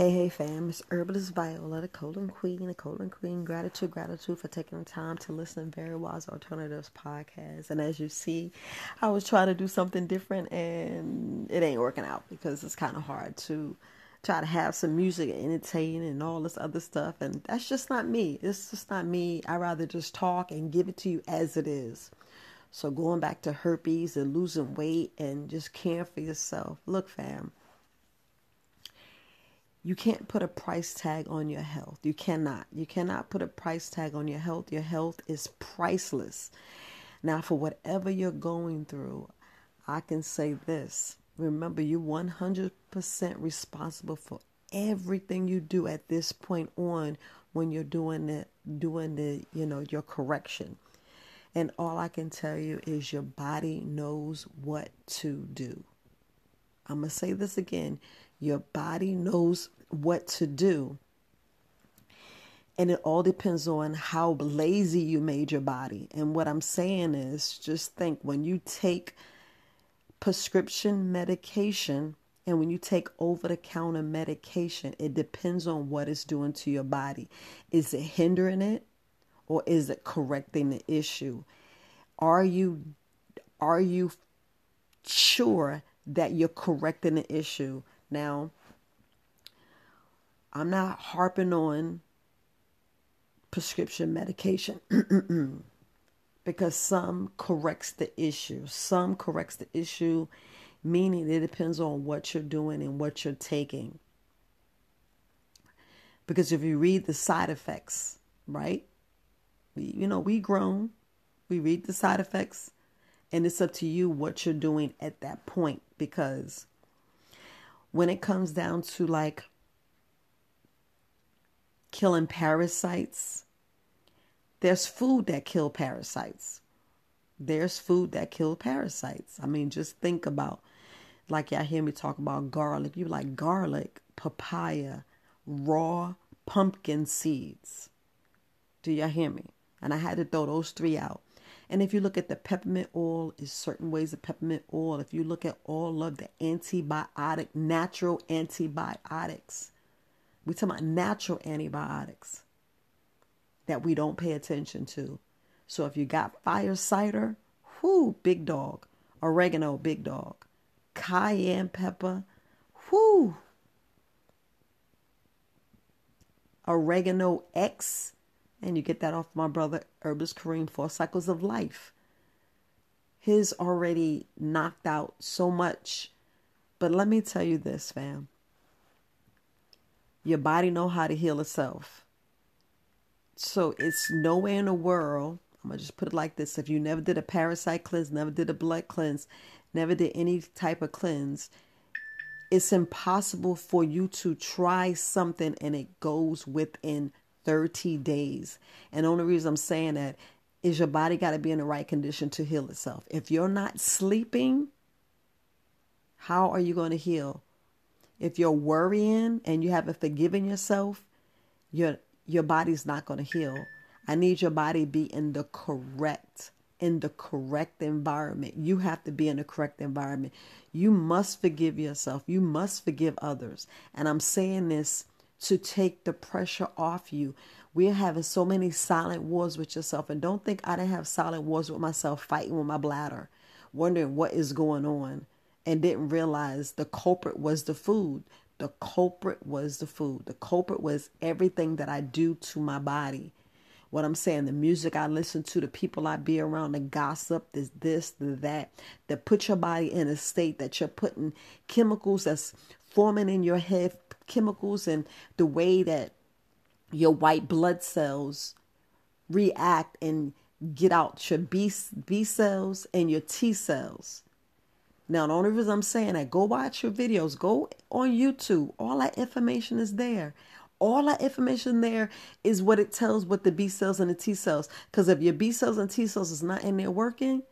Hey, hey, fam. It's Herbalist Viola, the Colon Queen, the Colon Queen. Gratitude, gratitude for taking the time to listen to Very Wise Alternatives podcast. And as you see, I was trying to do something different and it ain't working out because it's kind of hard to try to have some music and entertain and all this other stuff. And that's just not me. It's just not me. I rather just talk and give it to you as it is. So going back to herpes and losing weight and just caring for yourself. Look, fam you can't put a price tag on your health. You cannot. You cannot put a price tag on your health. Your health is priceless. Now, for whatever you're going through, I can say this. Remember, you're 100% responsible for everything you do at this point on when you're doing it, doing the, you know, your correction. And all I can tell you is your body knows what to do. I'm going to say this again. Your body knows what to do. And it all depends on how lazy you made your body. And what I'm saying is just think when you take prescription medication and when you take over the counter medication, it depends on what it's doing to your body. Is it hindering it or is it correcting the issue? Are you are you sure that you're correcting the issue? Now, I'm not harping on prescription medication because some corrects the issue. Some corrects the issue, meaning it depends on what you're doing and what you're taking. Because if you read the side effects, right? You know, we grown, we read the side effects, and it's up to you what you're doing at that point. Because when it comes down to like killing parasites. There's food that kill parasites. There's food that kill parasites. I mean, just think about, like y'all hear me talk about garlic. You like garlic, papaya, raw pumpkin seeds. Do y'all hear me? And I had to throw those three out. And if you look at the peppermint oil, is certain ways of peppermint oil. If you look at all of the antibiotic, natural antibiotics, we talk about natural antibiotics that we don't pay attention to. So if you got fire cider, whoo, big dog. Oregano, big dog. Cayenne pepper, whoo. Oregano X, and you get that off my brother Herbalist Kareem, Four Cycles of Life. His already knocked out so much. But let me tell you this, fam. Your body know how to heal itself. So it's nowhere in the world. I'm gonna just put it like this: if you never did a parasite cleanse, never did a blood cleanse, never did any type of cleanse, it's impossible for you to try something and it goes within 30 days. And the only reason I'm saying that is your body got to be in the right condition to heal itself. If you're not sleeping, how are you going to heal? If you're worrying and you haven't forgiven yourself, your your body's not going to heal. I need your body be in the correct in the correct environment. You have to be in the correct environment. You must forgive yourself. You must forgive others. And I'm saying this to take the pressure off you. We're having so many silent wars with yourself. And don't think I didn't have silent wars with myself, fighting with my bladder, wondering what is going on and didn't realize the culprit was the food. The culprit was the food. The culprit was everything that I do to my body. What I'm saying, the music I listen to, the people I be around, the gossip, this, this, the that, that put your body in a state that you're putting chemicals that's forming in your head, chemicals and the way that your white blood cells react and get out your B, B cells and your T cells. Now, the only reason I'm saying that, go watch your videos, go on YouTube. All that information is there. All that information there is what it tells what the B cells and the T cells. Because if your B cells and T cells is not in there working,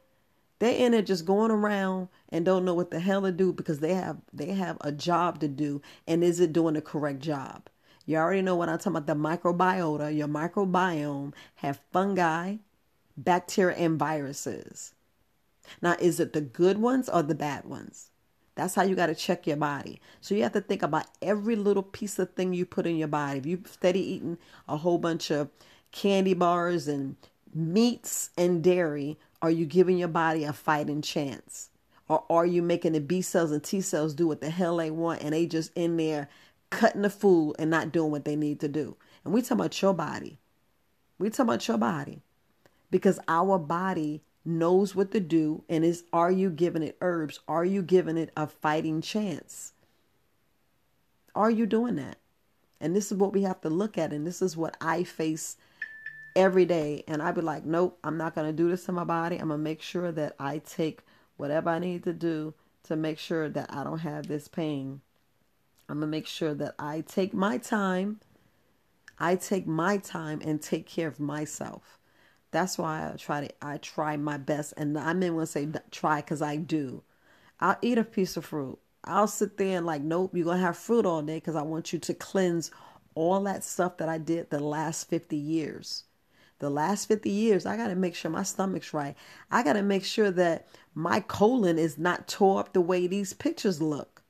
they're in there just going around and don't know what the hell to do because they have they have a job to do. And is it doing the correct job? You already know what I'm talking about. The microbiota, your microbiome have fungi, bacteria, and viruses. Now, is it the good ones or the bad ones? That's how you got to check your body. So you have to think about every little piece of thing you put in your body. If you steady eating a whole bunch of candy bars and meats and dairy, are you giving your body a fighting chance? Or are you making the B cells and T cells do what the hell they want and they just in there cutting the food and not doing what they need to do? And we talking about your body. We talking about your body. Because our body knows what to do and is are you giving it herbs? Are you giving it a fighting chance? Are you doing that? And this is what we have to look at and this is what I face every day and I'd be like, "Nope, I'm not going to do this to my body. I'm going to make sure that I take whatever I need to do to make sure that I don't have this pain. I'm going to make sure that I take my time. I take my time and take care of myself. That's why I try to I try my best, and I mean when I say try because I do. I'll eat a piece of fruit. I'll sit there and like, nope, you're gonna have fruit all day because I want you to cleanse all that stuff that I did the last 50 years. The last 50 years, I got to make sure my stomach's right. I got to make sure that my colon is not tore up the way these pictures look.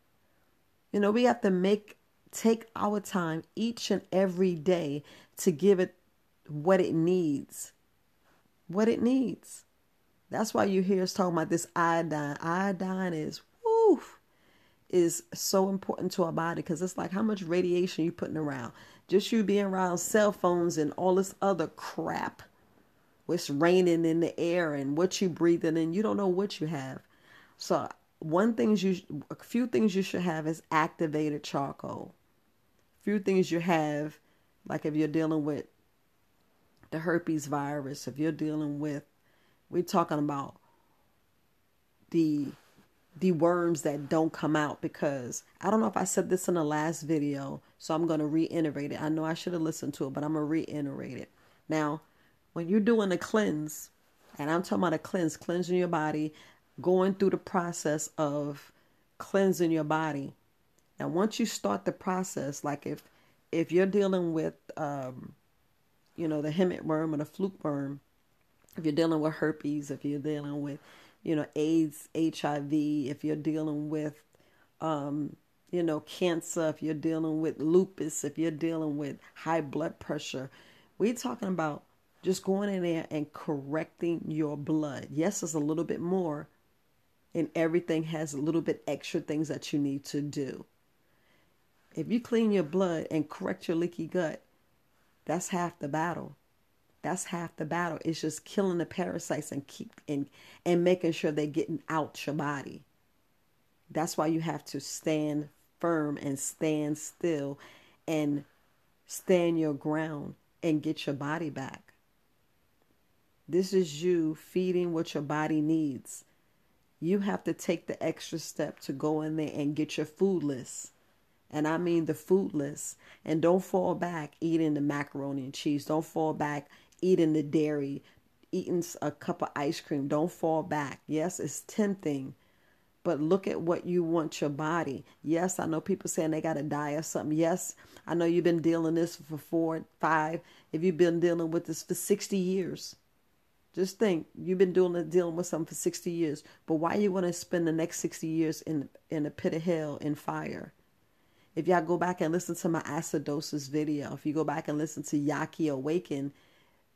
You know, we have to make take our time each and every day to give it what it needs what it needs. That's why you hear us talking about this iodine. Iodine is woo, is so important to our body because it's like how much radiation you're putting around. Just you being around cell phones and all this other crap. What's raining in the air and what you breathing in, you don't know what you have. So one things you a few things you should have is activated charcoal. Few things you have, like if you're dealing with the herpes virus, if you're dealing with, we're talking about the the worms that don't come out because I don't know if I said this in the last video, so I'm going to reiterate it. I know I should have listened to it, but I'm going to reiterate it. Now, when you're doing a cleanse, and I'm talking about a cleanse, cleansing your body, going through the process of cleansing your body. Now, once you start the process, like if if you're dealing with um, you know, the hemorrhoid worm or the fluke worm, if you're dealing with herpes, if you're dealing with, you know, AIDS, HIV, if you're dealing with, um, you know, cancer, if you're dealing with lupus, if you're dealing with high blood pressure, we're talking about just going in there and correcting your blood. Yes, it's a little bit more, and everything has a little bit extra things that you need to do. If you clean your blood and correct your leaky gut, that's half the battle. That's half the battle. It's just killing the parasites and keep and and making sure they're getting out your body. That's why you have to stand firm and stand still and stand your ground and get your body back. This is you feeding what your body needs. You have to take the extra step to go in there and get your food list and I mean the foodless. And don't fall back eating the macaroni and cheese. Don't fall back eating the dairy, eating a cup of ice cream. Don't fall back. Yes, it's tempting, but look at what you want your body. Yes, I know people saying they got to die or something. Yes, I know you've been dealing this for four, five. If you've been dealing with this for 60 years, just think you've been doing dealing with something for 60 years. But why you want to spend the next 60 years in in a pit of hell in fire? If y'all go back and listen to my acidosis video, if you go back and listen to Yahki Awaken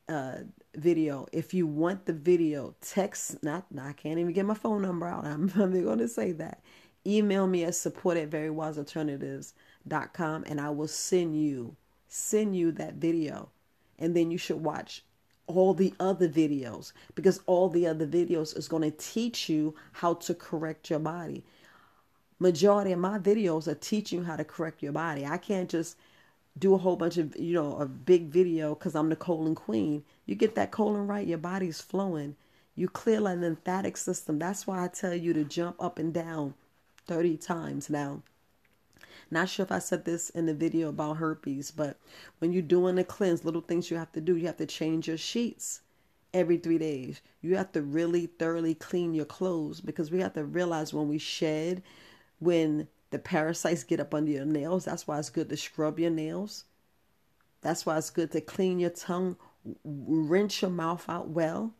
uh, video, if you want the video, text, not, I can't even get my phone number out. I'm, I'm going to say that. Email me at support at verywisealternatives.com and I will send you, send you that video. And then you should watch all the other videos because all the other videos is going to teach you how to correct your body majority of my videos are teaching you how to correct your body. I can't just do a whole bunch of, you know, a big video because I'm the colon queen. You get that colon right, your body's flowing. You clear the lymphatic system. That's why I tell you to jump up and down 30 times now. Not sure if I said this in the video about herpes, but when you're doing a cleanse, little things you have to do. You have to change your sheets every three days. You have to really thoroughly clean your clothes because we have to realize when we shed, when the parasites get up under your nails. That's why it's good to scrub your nails. That's why it's good to clean your tongue, rinse your mouth out well.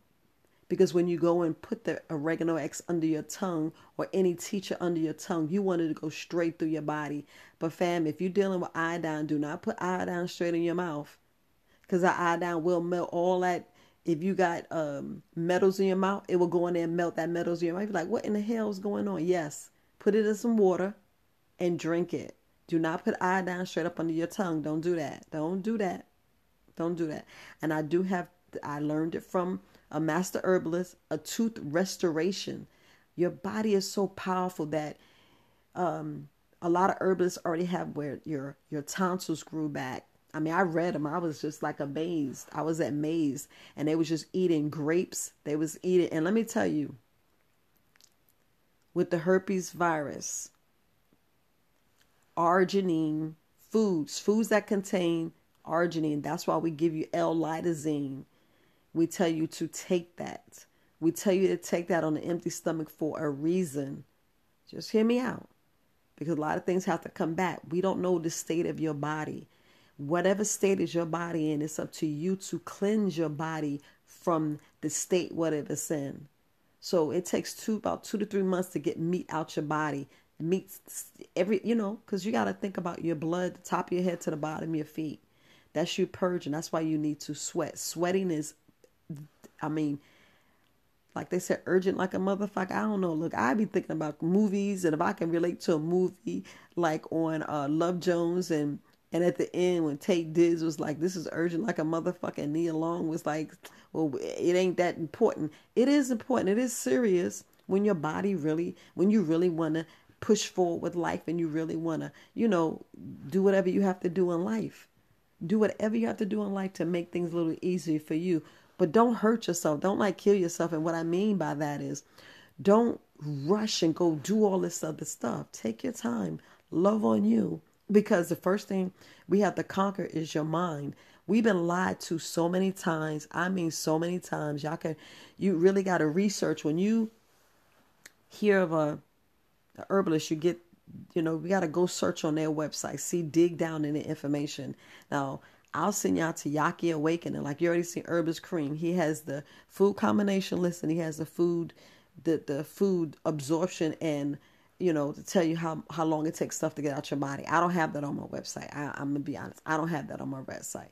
Because when you go and put the oregano X under your tongue or any teacher under your tongue, you want it to go straight through your body. But fam, if you're dealing with iodine, do not put iodine straight in your mouth. Because the iodine will melt all that. If you got um, metals in your mouth, it will go in there and melt that metals in your mouth. You're like, what in the hell is going on? Yes. Put it in some water and drink it. Do not put iodine straight up under your tongue. Don't do that. Don't do that. Don't do that. And I do have, I learned it from a master herbalist, a tooth restoration. Your body is so powerful that um, a lot of herbalists already have where your your tonsils grew back. I mean, I read them. I was just like amazed. I was amazed, and they was just eating grapes. They was eating, and let me tell you, with the herpes virus, arginine foods, foods that contain arginine. That's why we give you L-lysine. We tell you to take that. We tell you to take that on an empty stomach for a reason. Just hear me out. Because a lot of things have to come back. We don't know the state of your body. Whatever state is your body in, it's up to you to cleanse your body from the state whatever it's in. So it takes two about two to three months to get meat out your body. Meat every you know, because you got to think about your blood, the top of your head to the bottom of your feet. That's you purging. That's why you need to sweat. Sweating is, I mean, like they said, urgent like a motherfucker. I don't know. Look, I be thinking about movies, and if I can relate to a movie like on uh, Love Jones, and and at the end when Taye Diggs was like, "This is urgent like a motherfucker," and Nia Long was like, "Well, it ain't that important." It is important. It is serious when your body really, when you really want to push forward with life, and you really want to, you know, do whatever you have to do in life. Do whatever you have to do in life to make things a little easier for you. But don't hurt yourself. Don't like kill yourself. And what I mean by that is don't rush and go do all this other stuff. Take your time. Love on you. Because the first thing we have to conquer is your mind. We've been lied to so many times. I mean, so many times. Y'all can, you really got to research. When you hear of a, a herbalist, you get you know, we got to go search on their website, see, dig down in the information. Now, I'll send y'all to Yahki Awakening. Like you already seen Herbalist Kareem. He has the food combination list and he has the food, the, the food absorption and, you know, to tell you how, how long it takes stuff to get out your body. I don't have that on my website. I, I'm going to be honest. I don't have that on my website.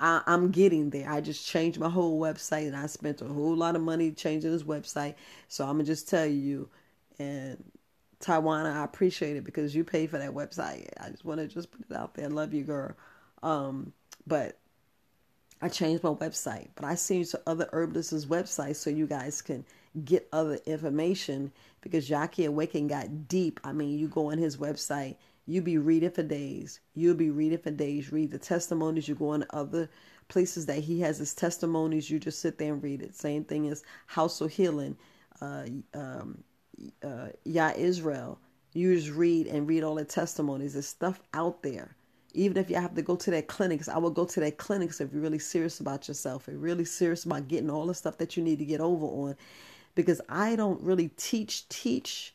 I, am getting there. I just changed my whole website and I spent a whole lot of money changing this website. So I'm going to just tell you and Taiwan, I appreciate it because you paid for that website. I just want to just put it out there. Love you, girl. Um, but I changed my website, but I seen to other herbalists' websites so you guys can get other information because Yahki Awaken got deep. I mean, you go on his website, you be reading for days. You'll be reading for days. Read the testimonies. You go on other places that he has his testimonies. You just sit there and read it. Same thing as House of Healing. Uh, um, uh, Yah Israel, you just read and read all the testimonies. There's stuff out there. Even if you have to go to their clinics, I will go to their clinics if you're really serious about yourself and really serious about getting all the stuff that you need to get over on. Because I don't really teach, teach,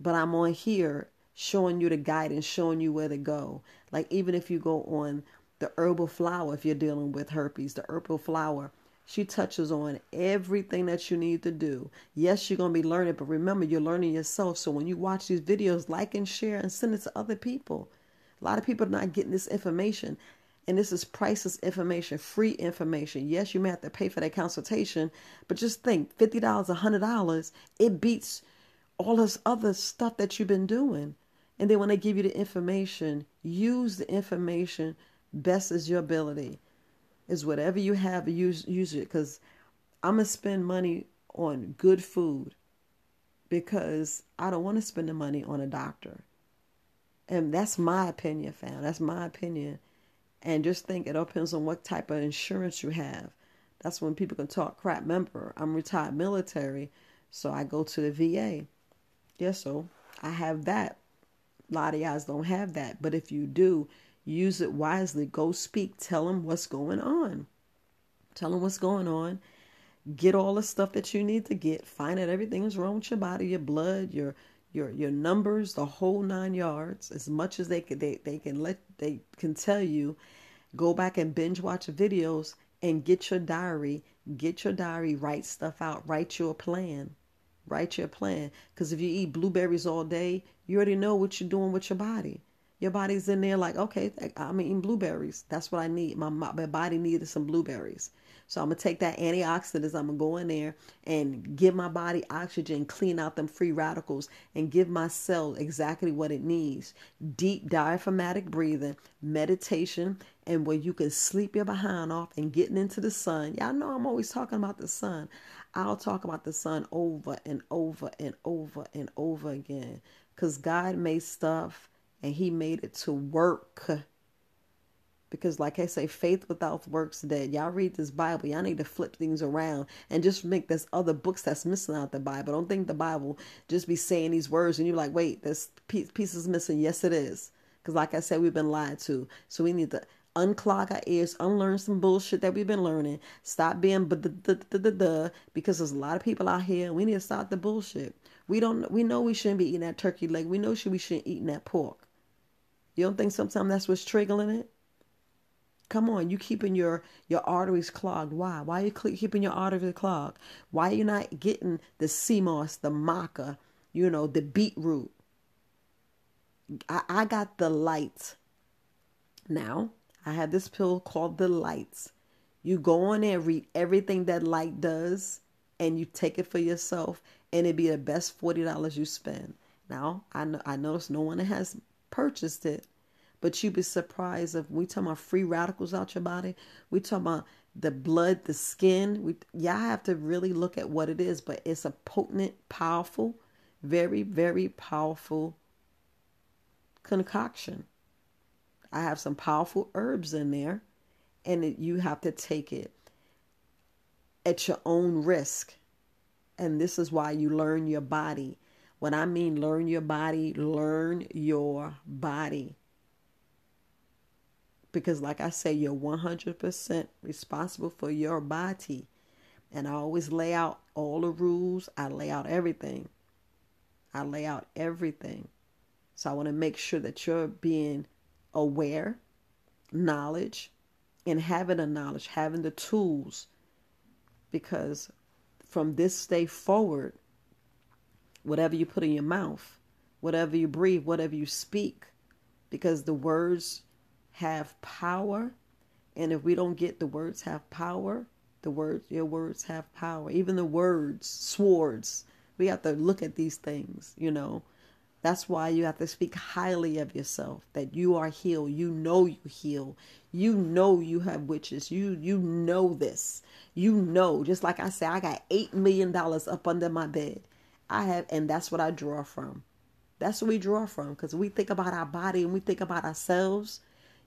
but I'm on here showing you the guidance, showing you where to go. Like even if you go on the herbal flower, if you're dealing with herpes, the herbal flower, she touches on everything that you need to do. Yes, you're going to be learning, but remember, you're learning yourself. So when you watch these videos, like and share and send it to other people. A lot of people are not getting this information. And this is priceless information, free information. Yes, you may have to pay for that consultation, but just think $50, $100, it beats all this other stuff that you've been doing. And then when they give you the information, use the information best as your ability is whatever you have, use use it. Because I'm gonna spend money on good food because I don't want to spend the money on a doctor. And that's my opinion, fam. That's my opinion. And just think it all depends on what type of insurance you have. That's when people can talk crap. Remember, I'm retired military, so I go to the VA. Yeah, so I have that. A lot of y'all don't have that. But if you do, Use it wisely. Go speak. Tell them what's going on. Tell them what's going on. Get all the stuff that you need to get. Find out everything is wrong with your body, your blood, your your your numbers, the whole nine yards. As much as they can they, they can let they can tell you. Go back and binge watch videos. and get your diary. Get your diary, write stuff out, write your plan. Write your plan. Because if you eat blueberries all day, you already know what you're doing with your body. Your body's in there like, okay, I'm eating blueberries. That's what I need. My, my, body needed some blueberries. So I'm going to take that antioxidants. I'm going to go in there and give my body oxygen, clean out them free radicals, and give my cell exactly what it needs. Deep diaphragmatic breathing, meditation, and where you can sleep your behind off and getting into the sun. Y'all know I'm always talking about the sun. I'll talk about the sun over and over and over and over again. Because God made stuff and He made it to work because, like I say, faith without works dead. Y'all read this Bible. Y'all need to flip things around and just make there's other books that's missing out the Bible. Don't think the Bible just be saying these words and you're like, wait, this piece, piece is missing. Yes, it is. Because, like I said, we've been lied to. So we need to unclog our ears, unlearn some bullshit that we've been learning. Stop being but the because there's a lot of people out here. we need to stop the bullshit. We don't. We know we shouldn't be eating that turkey leg. We know we shouldn't eating that pork. You don't think sometimes that's what's triggering it? Come on, you keeping your your arteries clogged. Why? Why are you keeping your arteries clogged? Why are you not getting the sea moss, the maca, you know, the beetroot? I, I got the light. Now, I have this pill called the lights. You go on there, read everything that light does, and you take it for yourself, and it'd be the best $40 you spend. Now, I know I notice no one has purchased it but you'd be surprised if we talk about free radicals out your body. We talk about the blood, the skin. We y'all have to really look at what it is, but it's a potent, powerful, very, very powerful concoction. I have some powerful herbs in there, and it, you have to take it at your own risk. And this is why you learn your body. When I mean learn your body, learn your body because like I say, you're 100% responsible for your body. And I always lay out all the rules. I lay out everything. I lay out everything. So I want to make sure that you're being aware, knowledge, and having the knowledge, having the tools. Because from this day forward, whatever you put in your mouth, whatever you breathe, whatever you speak, because the words have power. And if we don't get the words have power, the words, your words have power. Even the words, swords, we have to look at these things, you know. That's why you have to speak highly of yourself, that you are healed. You know you heal. You know you have witches. You you know this. You know, just like I say, I got eight million dollars up under my bed. I have, and that's what I draw from. That's what we draw from. Because we think about our body and we think about ourselves.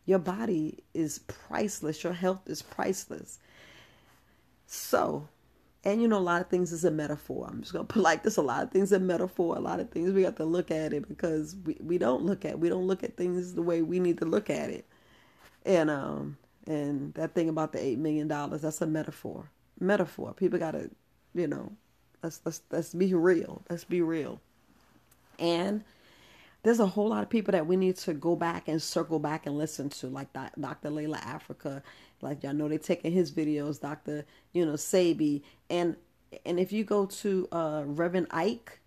Your body is priceless. Your health is priceless. So, and you know, a lot of things is a metaphor. I'm just gonna put like this: a lot of things are metaphor. A lot of things we have to look at it because we, we don't look at we don't look at things the way we need to look at it. And um and that thing about the eight million dollars that's a metaphor. Metaphor. People gotta, you know, let's let's let's be real. Let's be real. And there's a whole lot of people that we need to go back and circle back and listen to, like Dr. Llaila Afrika. Like y'all know they taking his videos, Dr. You know Sebi, and and if you go to uh, Reverend Ike,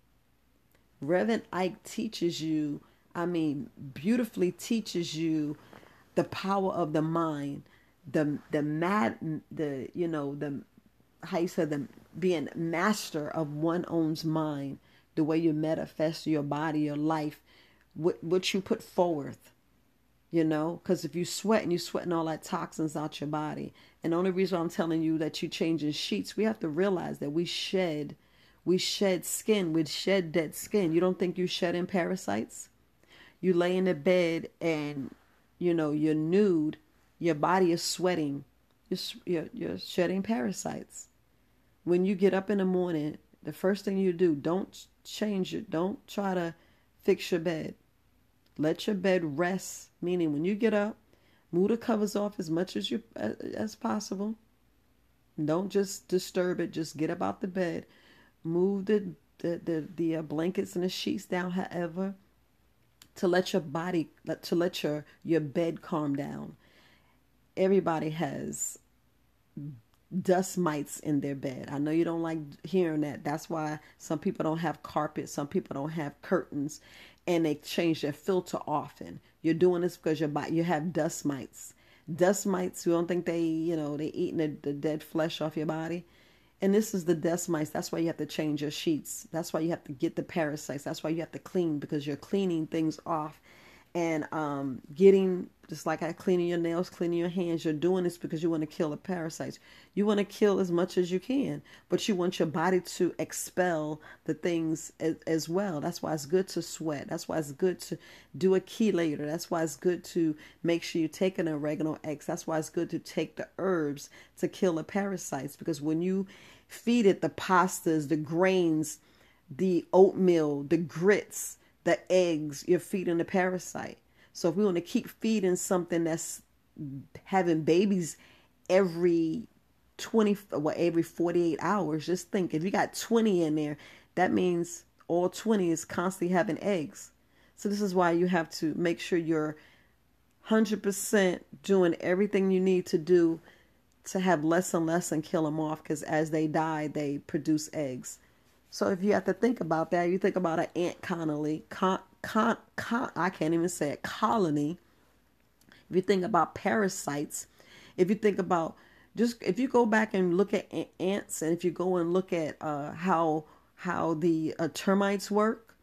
Reverend Ike teaches you. I mean, beautifully teaches you the power of the mind, the the mad, the you know the how you said the being master of one own's mind, the way you manifest your body, your life, what what you put forth you know? Because if you sweat and you sweating all that toxins out your body and the only reason i'm telling you that you changing sheets we have to realize that we shed we shed skin we shed dead skin. You don't think you shedding parasites? You lay in the bed and you know you're nude your body is sweating you're, you're, you're shedding parasites when you get up in the morning the first thing you do don't change it don't try to fix your bed let your bed rest, meaning when you get up, move the covers off as much as you as possible. Don't just disturb it. Just get up out the bed, move the the the, the uh, blankets and the sheets down, however, to let your body to let your your bed calm down. Everybody has dust mites in their bed. I know you don't like hearing that. That's why some people don't have carpet, some people don't have curtains, and they change their filter often. You're doing this because your body you have dust mites. Dust mites, you don't think they, you know, they eating the, the dead flesh off your body. And this is the dust mites. That's why you have to change your sheets. That's why you have to get the parasites. That's why you have to clean because you're cleaning things off and um, getting just like I cleaning your nails, cleaning your hands. You're doing this because you want to kill the parasites. You want to kill as much as you can, but you want your body to expel the things as, as well. That's why it's good to sweat. That's why it's good to do a chelator. That's why it's good to make sure you take an oregano X. That's why it's good to take the herbs to kill the parasites because when you feed it the pastas, the grains, the oatmeal, the grits the eggs, you're feeding the parasite. So if we want to keep feeding something that's having babies every 20 what every 48 hours, just think if you got 20 in there, that means all 20 is constantly having eggs. So this is why you have to make sure you're 100% doing everything you need to do to have less and less and kill them off because as they die, they produce eggs. So if you have to think about that, you think about an ant colony, con, con, con, I can't even say it, colony. If you think about parasites, if you think about just if you go back and look at ants, and if you go and look at uh, how how the uh, termites work,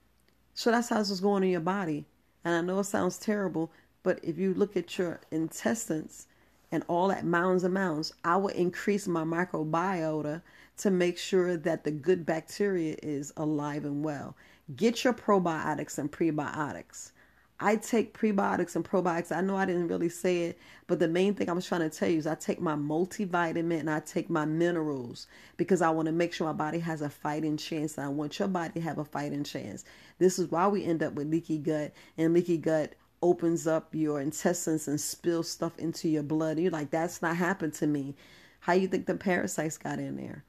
so that's how is going in your body. And I know it sounds terrible, but if you look at your intestines and all that mounds and mounds, I will increase my microbiota to make sure that the good bacteria is alive and well. Get your probiotics and prebiotics. I take prebiotics and probiotics. I know I didn't really say it, but the main thing I was trying to tell you is I take my multivitamin and I take my minerals because I want to make sure my body has a fighting chance. And I want your body to have a fighting chance. This is why we end up with leaky gut, and leaky gut opens up your intestines and spills stuff into your blood. You're like, that's not happened to me. How you think the parasites got in there?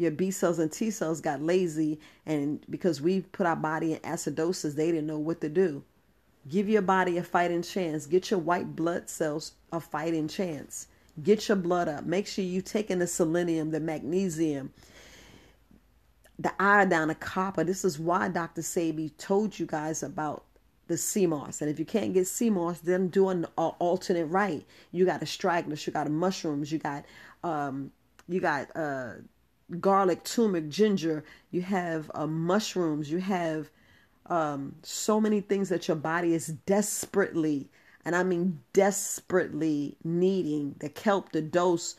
Your B cells and T cells got lazy, and because we put our body in acidosis, they didn't know what to do. Give your body a fighting chance. Get your white blood cells a fighting chance. Get your blood up. Make sure you take in the selenium, the magnesium, the iodine, the copper. This is why Dr. Sebi told you guys about the moss. And if you can't get moss, then do an alternate right. You got astragalus, you got mushrooms, you got um, you got uh garlic, turmeric, ginger, you have uh, mushrooms, you have um, so many things that your body is desperately, and I mean desperately needing the kelp, the dose,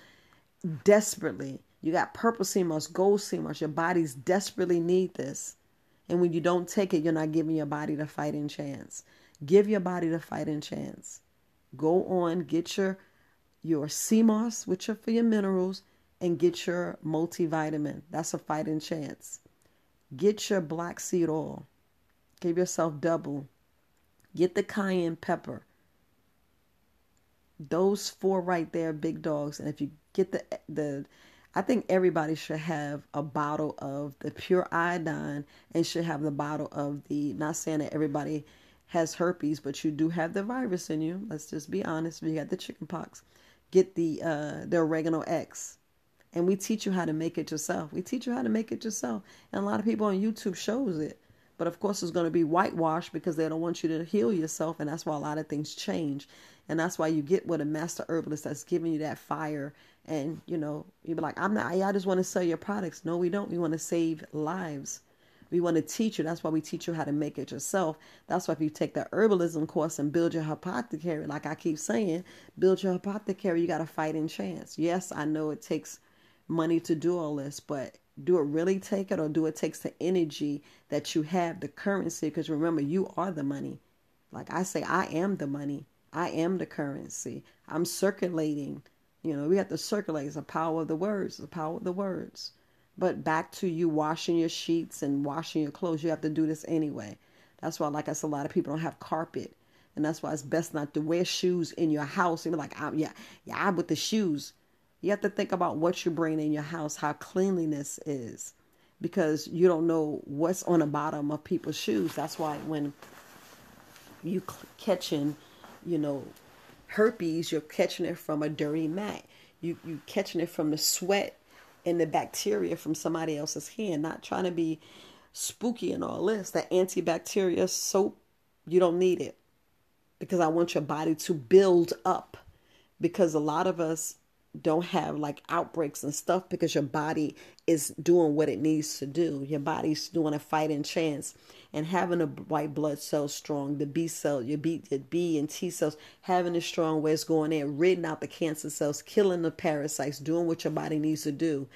desperately. You got purple sea moss, gold sea moss. Your bodies desperately need this. And when you don't take it, you're not giving your body the fighting chance. Give your body the fighting chance. Go on, get your your sea moss, which are for your minerals, and get your multivitamin. That's a fighting chance. Get your black seed oil. Give yourself double. Get the cayenne pepper. Those four right there, big dogs. And if you get the the I think everybody should have a bottle of the pure iodine and should have the bottle of the not saying that everybody has herpes, but you do have the virus in you. Let's just be honest. You got the chicken pox. Get the uh the oregano X and we teach you how to make it yourself. We teach you how to make it yourself. And a lot of people on YouTube shows it. But of course it's going to be whitewashed because they don't want you to heal yourself and that's why a lot of things change. And that's why you get with a master herbalist that's giving you that fire and you know, you be like, I'm not I just want to sell your products. No, we don't. We want to save lives. We want to teach you. That's why we teach you how to make it yourself. That's why if you take the herbalism course and build your apothecary, like I keep saying, build your apothecary, you got a fighting chance. Yes, I know it takes money to do all this, but do it really take it or do it takes the energy that you have, the currency? Because remember, you are the money. Like I say, I am the money. I am the currency. I'm circulating. You know, we have to circulate. It's the power of the words, the power of the words. But back to you washing your sheets and washing your clothes, you have to do this anyway. That's why, like I said, a lot of people don't have carpet. And that's why it's best not to wear shoes in your house. And be like, I'm, yeah, yeah, I'm with the shoes. You have to think about what you bring in your house, how cleanliness is, because you don't know what's on the bottom of people's shoes. That's why when you catching, you know, herpes, you're catching it from a dirty mat. you you catching it from the sweat and the bacteria from somebody else's hand. Not trying to be spooky and all this. That antibacterial soap, you don't need it because I want your body to build up. Because a lot of us don't have like outbreaks and stuff because your body is doing what it needs to do. Your body's doing a fighting chance and having a white blood cell strong, the B cell, your B, your B and T cells, having it strong where it's going in, ridding out the cancer cells, killing the parasites, doing what your body needs to do.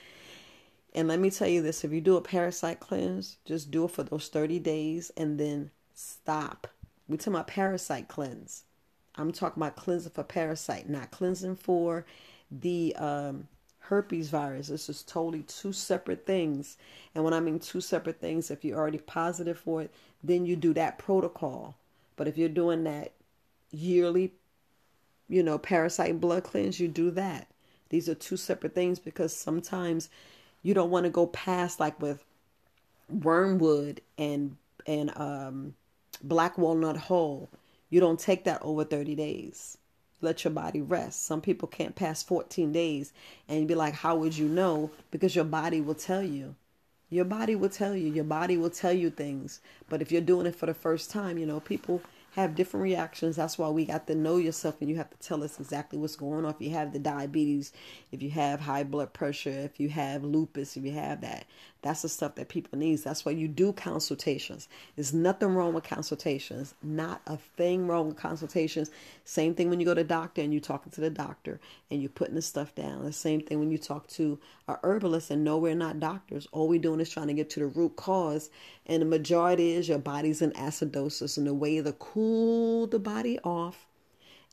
And let me tell you this if you do a parasite cleanse, just do it for those 30 days and then stop. We're talking about parasite cleanse. I'm talking about cleansing for parasite, not cleansing for the um, herpes virus. This is totally two separate things. And when I mean two separate things, if you're already positive for it, then you do that protocol. But if you're doing that yearly, you know, parasite blood cleanse, you do that. These are two separate things because sometimes you don't want to go past like with wormwood and and um, black walnut hull. You don't take that over 30 days let your body rest. Some people can't pass 14 days and be like, How would you know? Because your body will tell you. Your body will tell you. Your body will tell you things. But if you're doing it for the first time, you know, people have different reactions. That's why we got to know yourself and you have to tell us exactly what's going on. If you have the diabetes, if you have high blood pressure, if you have lupus, if you have that, that's the stuff that people need. That's why you do consultations. There's nothing wrong with consultations. Not a thing wrong with consultations. Same thing when you go to doctor and you're talking to the doctor and you're putting the stuff down. The same thing when you talk to a herbalist and no, we're not doctors. All we're doing is trying to get to the root cause. And the majority is your body's in acidosis. And the way to cool the body off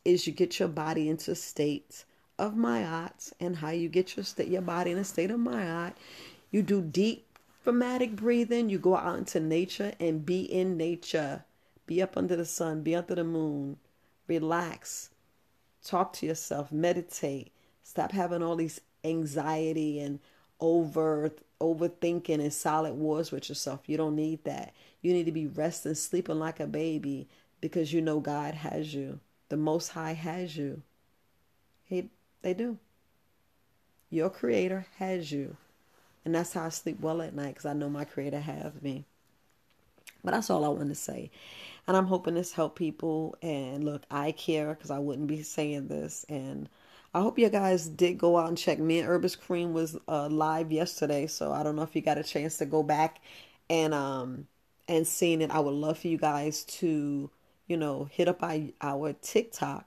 is you get your body into states of myats and how you get your state your body in a state of myot you do deep phragmatic breathing. You go out into nature and be in nature. Be up under the sun, be under the moon. Relax. Talk to yourself, meditate. Stop having all these anxiety and over overthinking and silent wars with yourself. You don't need that. You need to be resting, sleeping like a baby because you know God has you. The Most High has you. He, they do. Your Creator has you. And that's how I sleep well at night because I know my Creator has me. But that's all I want to say. And I'm hoping this help people. And look, I care because I wouldn't be saying this. And I hope you guys did go out and check. Me and Herbis Kareem was uh, live yesterday, so I don't know if you got a chance to go back and um and seeing it. I would love for you guys to you know hit up our, our TikTok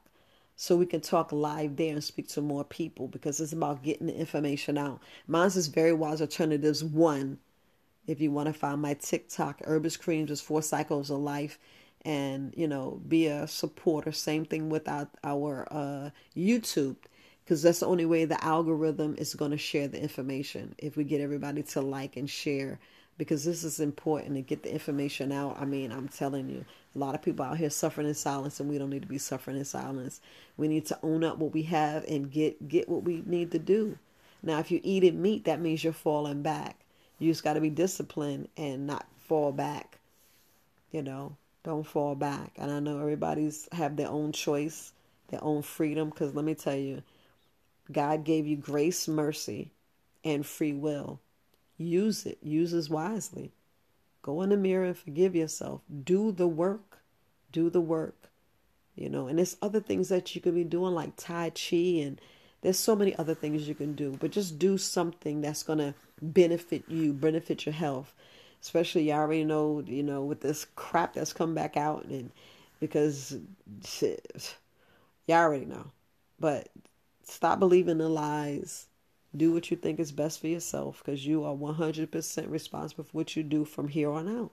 so we can talk live there and speak to more people because it's about getting the information out. Mine's is Very Wise Alternatives 1. If you want to find my TikTok, Herbis Kareem's is Four Cycles of Life and, you know, be a supporter. Same thing with our, our uh, YouTube because that's the only way the algorithm is going to share the information if we get everybody to like and share because this is important to get the information out. I mean, I'm telling you, a lot of people out here suffering in silence, and we don't need to be suffering in silence. We need to own up what we have and get get what we need to do. Now, if you're eating meat, that means you're falling back. You just got to be disciplined and not fall back. You know, don't fall back. And I know everybody's have their own choice, their own freedom. Because let me tell you, God gave you grace, mercy, and free will Use it. Use it wisely. Go in the mirror and forgive yourself. Do the work. Do the work. You know, and there's other things that you could be doing like Tai Chi and there's so many other things you can do. But just do something that's gonna benefit you, benefit your health. Especially you already know, you know, with this crap that's come back out and because shit, you already know. But stop believing the lies do what you think is best for yourself because you are 100% responsible for what you do from here on out.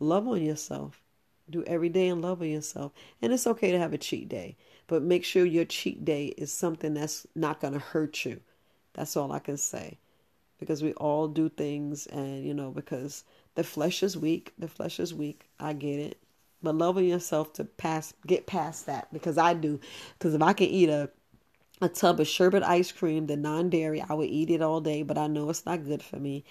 Love on yourself. Do every day and love on yourself. And it's okay to have a cheat day, but make sure your cheat day is something that's not going to hurt you. That's all I can say. Because we all do things, and you know, because the flesh is weak. The flesh is weak. I get it. But loving yourself to pass, get past that because I do. Because if I can eat a a tub of sherbet ice cream, the non dairy. I would eat it all day, but I know it's not good for me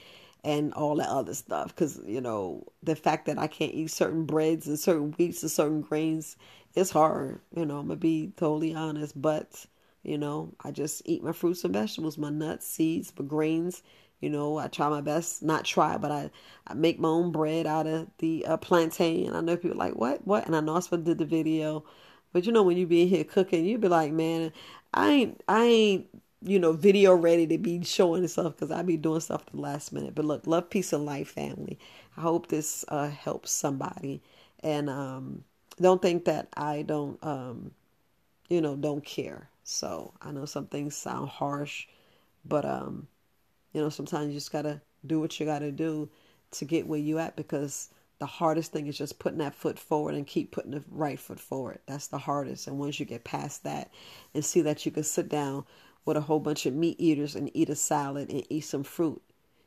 and all that other stuff because you know the fact that I can't eat certain breads and certain wheats and certain grains it's hard you know I'm gonna be totally honest but You know, I just eat my fruits and vegetables, my nuts, seeds, my grains. You know, I try my best, not try, but I, I make my own bread out of the uh, plantain. I know people like, what, what? And I know I supposed did the video. But you know, when you be here cooking, you'd be like, man, I ain't, I ain't, you know, video ready to be showing stuff because I be doing stuff the last minute. But look, love, peace, and life, family. I hope this uh, helps somebody. And um, don't think that I don't, um, you know, don't care. So I know some things sound harsh, but um, you know, sometimes you just gotta do what you gotta do to get where you at because the hardest thing is just putting that foot forward and keep putting the right foot forward. That's the hardest. And once you get past that and see that you can sit down with a whole bunch of meat eaters and eat a salad and eat some fruit,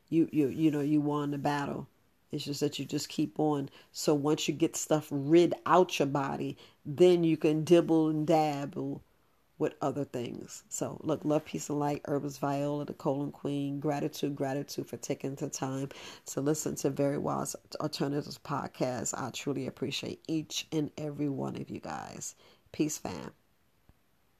you you you know you won the battle. It's just that you just keep on. So once you get stuff rid out your body, then you can dibble and dabble with other things. So look, love, peace, and light, Herbs Viola, the colon queen. Gratitude, gratitude for taking the time to listen to Very Wise Alternatives podcast. I truly appreciate each and every one of you guys. Peace, fam.